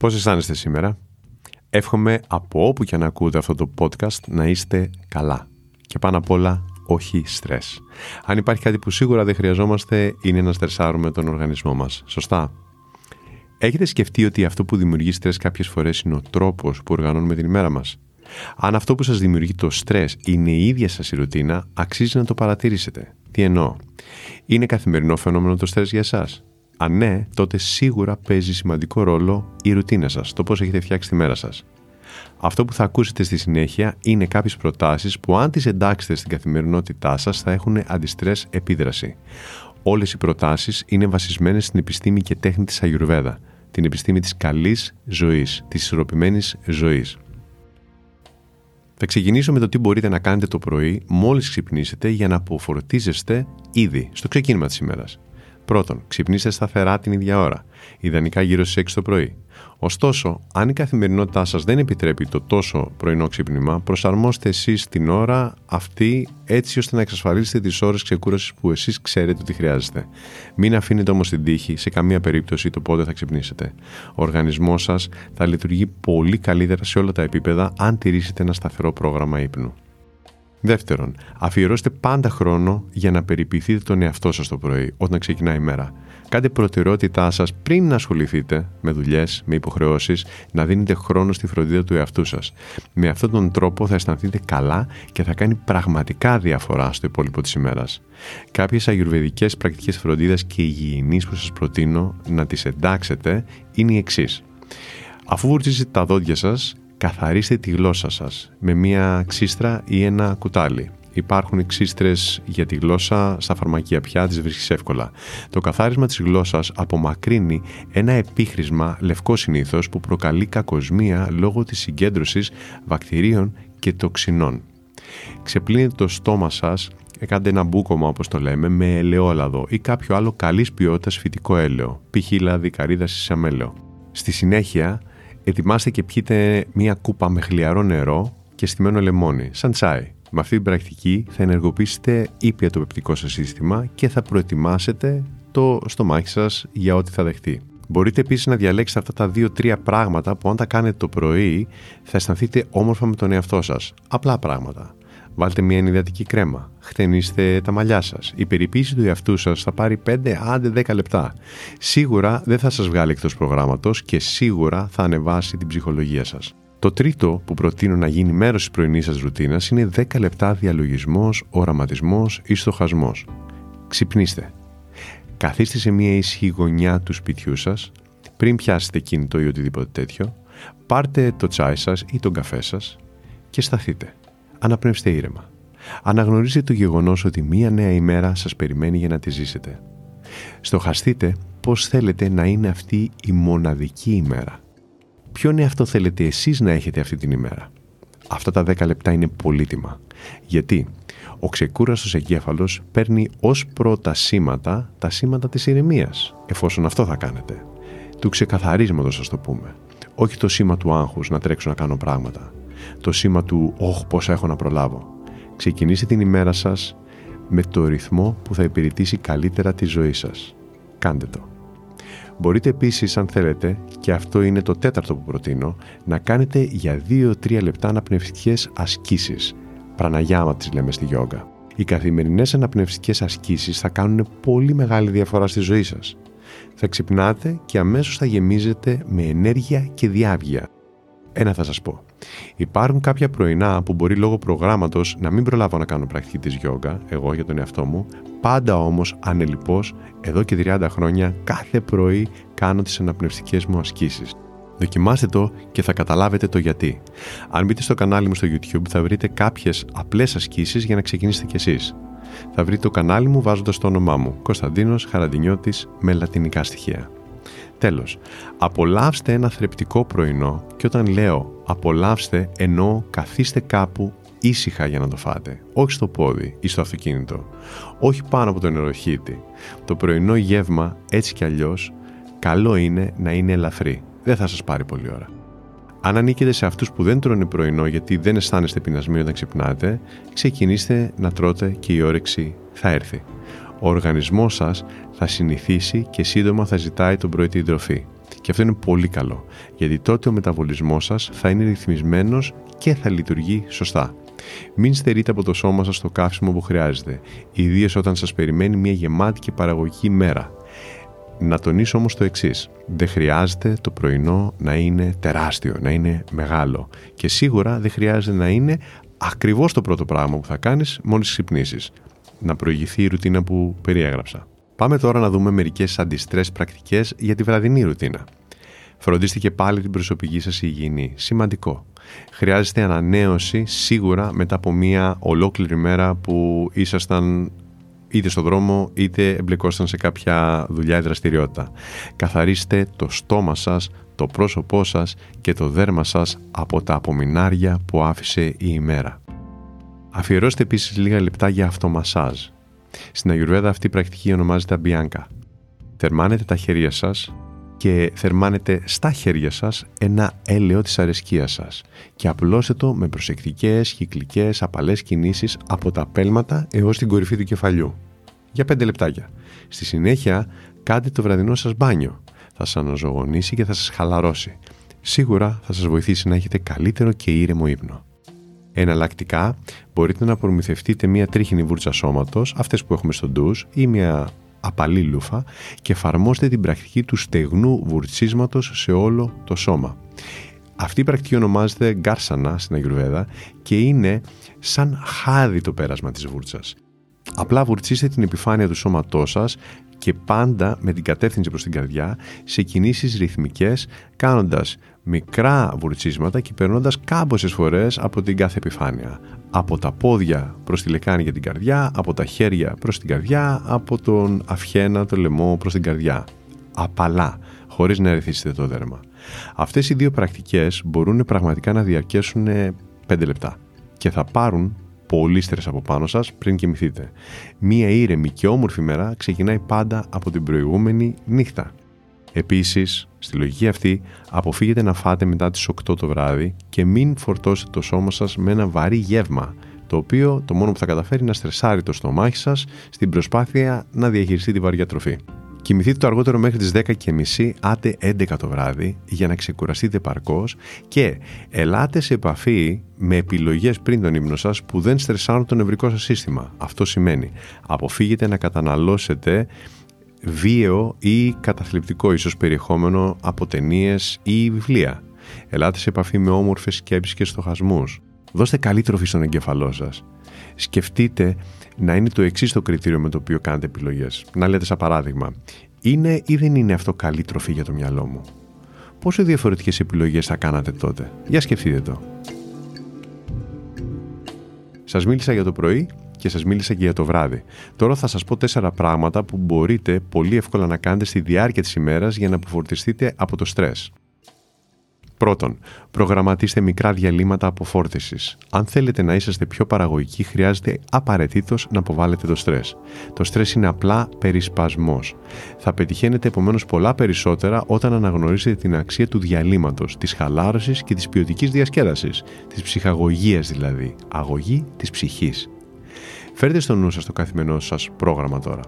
Πώς αισθάνεστε σήμερα; Εύχομαι από όπου και να ακούτε αυτό το podcast να είστε καλά. Και πάνω απ' όλα όχι στρες. Αν υπάρχει κάτι που σίγουρα δεν χρειαζόμαστε είναι να στρεσάρουμε τον οργανισμό μας. Σωστά; Έχετε σκεφτεί ότι αυτό που δημιουργεί στρες κάποιες φορές είναι ο τρόπος που οργανώνουμε την ημέρα μας; Αν αυτό που σας δημιουργεί το στρες είναι η ίδια σας η ρουτίνα, αξίζει να το παρατηρήσετε. Τι εννοώ; Είναι καθημερινό φαινόμενο το στρες για εσάς; Αν ναι, τότε σίγουρα παίζει σημαντικό ρόλο η ρουτίνα σας, το πώς έχετε φτιάξει τη μέρα σας. Αυτό που θα ακούσετε στη συνέχεια είναι κάποιες προτάσεις που αν τις εντάξετε στην καθημερινότητά σας θα έχουν αντιστρες επίδραση. Όλες οι προτάσεις είναι βασισμένες στην επιστήμη και τέχνη της Αγιουρβέδα, την επιστήμη της καλής ζωής, της ισορροπημένης ζωής. Θα ξεκινήσω με το τι μπορείτε να κάνετε το πρωί μόλις ξυπνήσετε για να αποφορτίζεστε ήδη στο ξεκίνημα της ημέρας. Πρώτον, ξυπνήστε σταθερά την ίδια ώρα, ιδανικά γύρω στις 6 το πρωί. Ωστόσο, αν η καθημερινότητά σας δεν επιτρέπει το τόσο πρωινό ξύπνημα, προσαρμόστε εσείς την ώρα αυτή έτσι ώστε να εξασφαλίσετε τις ώρες ξεκούρασης που εσείς ξέρετε ότι χρειάζεστε. Μην αφήνετε όμως την τύχη σε καμία περίπτωση το πότε θα ξυπνήσετε. Ο οργανισμός σας θα λειτουργεί πολύ καλύτερα σε όλα τα επίπεδα αν τηρήσετε ένα σταθερό πρόγραμμα ύπνου. Δεύτερον, αφιερώστε πάντα χρόνο για να περιποιηθείτε τον εαυτό σας το πρωί όταν ξεκινάει η μέρα. Κάντε προτεραιότητά σας πριν να ασχοληθείτε με δουλειές, με υποχρεώσεις, να δίνετε χρόνο στη φροντίδα του εαυτού σας. Με αυτόν τον τρόπο θα αισθανθείτε καλά και θα κάνει πραγματικά διαφορά στο υπόλοιπο της ημέρας. Κάποιες αγιουρβεδικέ πρακτικές φροντίδας και υγιεινής που σας προτείνω να τις εντάξετε είναι οι εξής. Αφού βουρτίζετε τα δόντια σας, καθαρίστε τη γλώσσα σας με μία ξύστρα ή ένα κουτάλι. Υπάρχουν ξύστρες για τη γλώσσα στα φαρμακεία πια, τις βρίσκεις εύκολα. Το καθάρισμα της γλώσσας απομακρύνει ένα επίχρησμα λευκό συνήθως που προκαλεί κακοσμία λόγω της συγκέντρωσης βακτηρίων και τοξινών. Ξεπλύνετε το στόμα σας κάντε ένα μπούκομα όπως το λέμε με ελαιόλαδο ή κάποιο άλλο καλής ποιότητας φυτικό έλαιο, π.χ. λάδι, καρύδα, σισαμέλαιο. Στη συνέχεια ετοιμάστε και πιείτε μία κούπα με χλιαρό νερό και στημένο λεμόνι, σαν τσάι. Με αυτή την πρακτική θα ενεργοποιήσετε ήπια το πεπτικό σας σύστημα και θα προετοιμάσετε το στομάχι σας για ό,τι θα δεχτεί. Μπορείτε επίσης να διαλέξετε αυτά τα δύο-τρία πράγματα που αν τα κάνετε το πρωί θα αισθανθείτε όμορφα με τον εαυτό σας. Απλά πράγματα. Βάλτε μια ενυδατική κρέμα. Χτενίστε τα μαλλιά σας. Η περιποίηση του εαυτού σας θα πάρει 5 άντε 10 λεπτά. Σίγουρα δεν θα σας βγάλει εκτός προγράμματος και σίγουρα θα ανεβάσει την ψυχολογία σας. Το τρίτο που προτείνω να γίνει μέρος της πρωινής σας ρουτίνας είναι 10 λεπτά διαλογισμός, οραματισμός ή στοχασμός. Ξυπνήστε. Καθίστε σε μια ήσυχη γωνιά του σπιτιού σας, πριν πιάσετε κινητό ή οτιδήποτε τέτοιο, πάρτε το τσάι σας ή τον καφέ σας και σταθείτε αναπνεύστε ήρεμα. Αναγνωρίζετε το γεγονός ότι μία νέα ημέρα σας περιμένει για να τη ζήσετε. Στοχαστείτε πώς θέλετε να είναι αυτή η μοναδική ημέρα. Ποιο είναι αυτό θέλετε εσείς να έχετε αυτή την ημέρα; Αυτά τα 10 λεπτά είναι πολύτιμα. Γιατί; Ο ξεκούραστος εγκέφαλος παίρνει ως πρώτα σήματα τα σήματα της ηρεμίας, εφόσον αυτό θα κάνετε. Του ξεκαθαρίσματος, ας το πούμε. Όχι το σήμα του άγχους να τρέξω να κάνω πράγματα το σήμα του «Ωχ, πόσα έχω να προλάβω». Ξεκινήστε την ημέρα σας με το ρυθμό που θα υπηρετήσει καλύτερα τη ζωή σας. Κάντε το. Μπορείτε επίσης, αν θέλετε, και αυτό είναι το τέταρτο που προτείνω, να κάνετε για 2-3 λεπτά αναπνευστικές ασκήσεις. Πραναγιάμα τις λέμε στη γιόγκα. Οι καθημερινές αναπνευστικές ασκήσεις θα κάνουν πολύ μεγάλη διαφορά στη ζωή σας. Θα ξυπνάτε και αμέσως θα γεμίζετε με ενέργεια και διάβγεια. Ένα θα σας πω. Υπάρχουν κάποια πρωινά που μπορεί λόγω προγράμματος να μην προλάβω να κάνω πρακτική της γιόγκα, εγώ για τον εαυτό μου. Πάντα όμως ανελειπώ, εδώ και 30 χρόνια, κάθε πρωί κάνω τις αναπνευστικές μου ασκήσεις. Δοκιμάστε το και θα καταλάβετε το γιατί. Αν μπείτε στο κανάλι μου στο YouTube θα βρείτε κάποιες απλές ασκήσεις για να ξεκινήσετε κι εσείς. Θα βρείτε το κανάλι μου βάζοντας το όνομά μου, Κωνσταντίνος Χαραντινιώτης με λατινικά στοιχεία. Τέλος, απολαύστε ένα θρεπτικό πρωινό και όταν λέω απολαύστε εννοώ καθίστε κάπου ήσυχα για να το φάτε. Όχι στο πόδι ή στο αυτοκίνητο. Όχι πάνω από το νεροχύτη. Το πρωινό γεύμα έτσι κι αλλιώς καλό είναι να είναι ελαφρύ. Δεν θα σας πάρει πολλή ώρα. Αν ανήκετε σε αυτούς που δεν τρώνε πρωινό γιατί δεν αισθάνεστε πεινασμοί όταν ξυπνάτε, ξεκινήστε να τρώτε και η όρεξη θα έρθει. Ο οργανισμός σας θα συνηθίσει και σύντομα θα ζητάει τον πρωί την τροφή. Και αυτό είναι πολύ καλό, γιατί τότε ο μεταβολισμός σας θα είναι ρυθμισμένος και θα λειτουργεί σωστά. Μην στερείτε από το σώμα σας το καύσιμο που χρειάζεται, ιδίως όταν σας περιμένει μια γεμάτη και παραγωγική μέρα. Να τονίσω όμως το εξής. Δεν χρειάζεται το πρωινό να είναι τεράστιο, να είναι μεγάλο. Και σίγουρα δεν χρειάζεται να είναι ακριβώς το πρώτο πράγμα που θα κάνεις μόλις ξυπνήσεις. Να προηγηθεί η ρουτίνα που περιέγραψα. Πάμε τώρα να δούμε μερικές αντιστρες πρακτικές για τη βραδινή ρουτίνα. Φροντίστε και πάλι την προσωπική σας υγιεινή. Σημαντικό. Χρειάζεται ανανέωση σίγουρα μετά από μια ολόκληρη μέρα που ήσασταν είτε στο δρόμο είτε εμπλεκόσταν σε κάποια δουλειά ή δραστηριότητα. Καθαρίστε το στόμα σας, το πρόσωπό σας και το δέρμα σας από τα απομεινάρια που άφησε η ημέρα. Αφιερώστε επίσης λίγα λεπτά για αυτομασάζ. Στην Αγιουρβέδα αυτή η πρακτική ονομάζεται αμπιάνκα. Θερμάνετε τα χέρια σας και θερμάνετε στα χέρια σας ένα έλαιο της αρεσκίας σας και απλώστε το με προσεκτικές, κυκλικές, απαλές κινήσεις από τα πέλματα έως την κορυφή του κεφαλιού. Για 5 λεπτάκια. Στη συνέχεια κάντε το βραδινό σας μπάνιο. Θα σας αναζωογονήσει και θα σας χαλαρώσει. Σίγουρα θα σας βοηθήσει να έχετε καλύτερο και ήρεμο ύπνο. Εναλλακτικά, μπορείτε να προμηθευτείτε μια τρίχινη βούρτσα σώματος, αυτές που έχουμε στο ντους, ή μια απαλή λούφα και εφαρμόστε την πρακτική του στεγνού βουρτσίσματος σε όλο το σώμα. Αυτή η πρακτική ονομάζεται γκάρσανα στην Αγιουρβέδα και είναι σαν χάδι το πέρασμα της βούρτσας. Απλά βουρτσίστε την επιφάνεια του σώματός σας και πάντα με την κατεύθυνση προς την καρδιά σε κινήσεις ρυθμικές κάνοντας μικρά βουρτσίσματα και περνώντας κάμποσες φορές από την κάθε επιφάνεια. Από τα πόδια προς τη λεκάνη για την καρδιά, από τα χέρια προς την καρδιά, από τον αυχένα, το λαιμό προς την καρδιά. Απαλά, χωρίς να ερεθίσετε το δέρμα. Αυτές οι δύο πρακτικές μπορούν πραγματικά να διαρκέσουν 5 λεπτά και θα πάρουν πολύ στρες από πάνω σας πριν κοιμηθείτε. Μία ήρεμη και όμορφη μέρα ξεκινάει πάντα από την προηγούμενη νύχτα. Επίσης, στη λογική αυτή, αποφύγετε να φάτε μετά τις 8 το βράδυ και μην φορτώσετε το σώμα σας με ένα βαρύ γεύμα, το οποίο το μόνο που θα καταφέρει να στρεσάρει το στομάχι σας στην προσπάθεια να διαχειριστεί τη βαριά τροφή. Κοιμηθείτε το αργότερο μέχρι τις 10.30 άτε 11 το βράδυ για να ξεκουραστείτε παρκώς και ελάτε σε επαφή με επιλογές πριν τον ύπνο σας που δεν στρεσάρουν το νευρικό σας σύστημα. Αυτό σημαίνει αποφύγετε να καταναλώσετε βίαιο ή καταθλιπτικό ίσως περιεχόμενο από ταινίες ή βιβλία. Ελάτε σε επαφή με όμορφες σκέψεις και στοχασμούς. Δώστε καλή τροφή στον εγκέφαλό σας. Σκεφτείτε να είναι το εξής το κριτήριο με το οποίο κάνετε επιλογές. Να λέτε σαν παράδειγμα, είναι ή δεν είναι αυτό καλή τροφή για το μυαλό μου; Πόσο διαφορετικές επιλογές θα κάνατε τότε; Για σκεφτείτε το. Σας μίλησα για το πρωί και σας μίλησα και για το βράδυ. Τώρα θα σας πω τέσσερα πράγματα που μπορείτε πολύ εύκολα να κάνετε στη διάρκεια της ημέρας για να αποφορτιστείτε από το στρες. Πρώτον, προγραμματίστε μικρά διαλύματα αποφόρτησης. Αν θέλετε να είσαστε πιο παραγωγικοί, χρειάζεται απαραίτητος να αποβάλλετε το στρες. Το στρες είναι απλά περισπασμός. Θα πετυχαίνετε επομένως πολλά περισσότερα όταν αναγνωρίσετε την αξία του διαλύματος, της χαλάρωσης και της ποιοτικής διασκέδασης. Της ψυχαγωγίας δηλαδή. Αγωγή της ψυχής. Φέρτε στο νου σας το καθημερινό σας πρόγραμμα τώρα.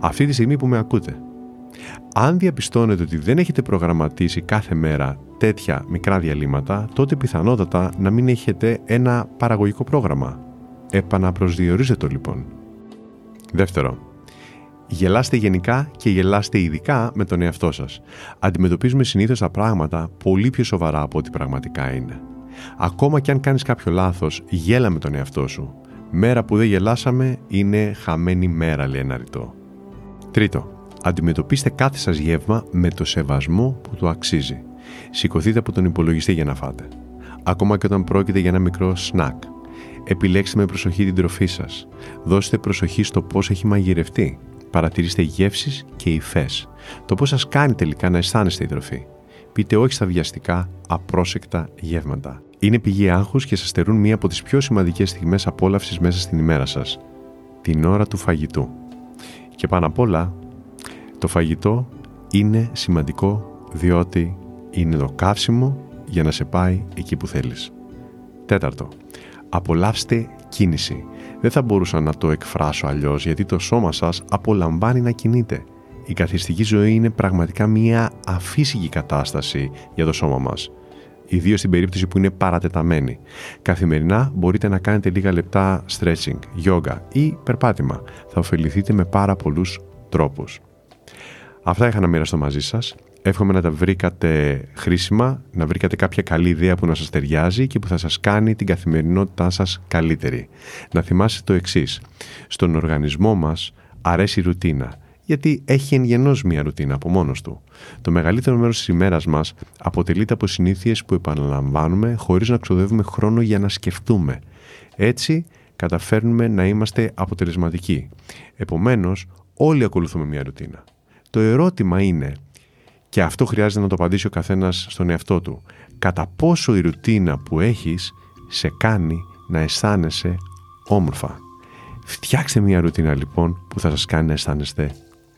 Αυτή τη στιγμή που με ακούτε, αν διαπιστώνετε ότι δεν έχετε προγραμματίσει κάθε μέρα τέτοια μικρά διαλύματα, τότε πιθανότατα να μην έχετε ένα παραγωγικό πρόγραμμα. Επαναπροσδιορίζετε το λοιπόν. Δεύτερο, γελάστε γενικά και γελάστε ειδικά με τον εαυτό σας. Αντιμετωπίζουμε συνήθως τα πράγματα πολύ πιο σοβαρά από ό,τι πραγματικά είναι. Ακόμα και αν κάνεις κάποιο λάθος, γέλα με τον εαυτό σου. Μέρα που δεν γελάσαμε είναι χαμένη μέρα, λέει ένα ρητό. Τρίτο, Αντιμετωπίστε κάθε σας γεύμα με το σεβασμό που του αξίζει. Σηκωθείτε από τον υπολογιστή για να φάτε. Ακόμα και όταν πρόκειται για ένα μικρό σνακ. Επιλέξτε με προσοχή την τροφή σας. Δώστε προσοχή στο πώς έχει μαγειρευτεί. Παρατηρήστε γεύσεις και υφές. Το πώς σας κάνει τελικά να αισθάνεστε η τροφή. Πείτε όχι στα βιαστικά, απρόσεκτα γεύματα. Είναι πηγή άγχους και σας στερούν μία από τις πιο σημαντικές στιγμές απόλαυσης μέσα στην ημέρα σας. Την ώρα του φαγητού. Και πάνω απ' όλα, το φαγητό είναι σημαντικό διότι είναι το καύσιμο για να σε πάει εκεί που θέλεις. Τέταρτο, απολαύστε κίνηση. Δεν θα μπορούσα να το εκφράσω αλλιώς γιατί το σώμα σας απολαμβάνει να κινείται. Η καθιστική ζωή είναι πραγματικά μια αφύσικη κατάσταση για το σώμα μας. Ιδίως στην περίπτωση που είναι παρατεταμένη. Καθημερινά μπορείτε να κάνετε λίγα λεπτά stretching, yoga ή περπάτημα. Θα ωφεληθείτε με πάρα πολλούς τρόπους. Αυτά είχα να μοιραστώ μαζί σας. Εύχομαι να τα βρήκατε χρήσιμα, να βρήκατε κάποια καλή ιδέα που να σας ταιριάζει και που θα σας κάνει την καθημερινότητά σας καλύτερη. Να θυμάστε το εξής. Στον οργανισμό μας αρέσει η ρουτίνα, γιατί έχει εν γενός μια ρουτίνα από μόνος του. Το μεγαλύτερο μέρος της ημέρας μας αποτελείται από συνήθειες που επαναλαμβάνουμε χωρίς να ξοδεύουμε χρόνο για να σκεφτούμε. Έτσι καταφέρνουμε να είμαστε αποτελεσματικοί. Επομένως, όλοι ακολουθούμε μια ρουτίνα. Το ερώτημα είναι και αυτό χρειάζεται να το απαντήσει ο καθένας στον εαυτό του. Κατά πόσο η ρουτίνα που έχεις σε κάνει να αισθάνεσαι όμορφα. Φτιάξτε μια ρουτίνα λοιπόν που θα σας κάνει να αισθάνεστε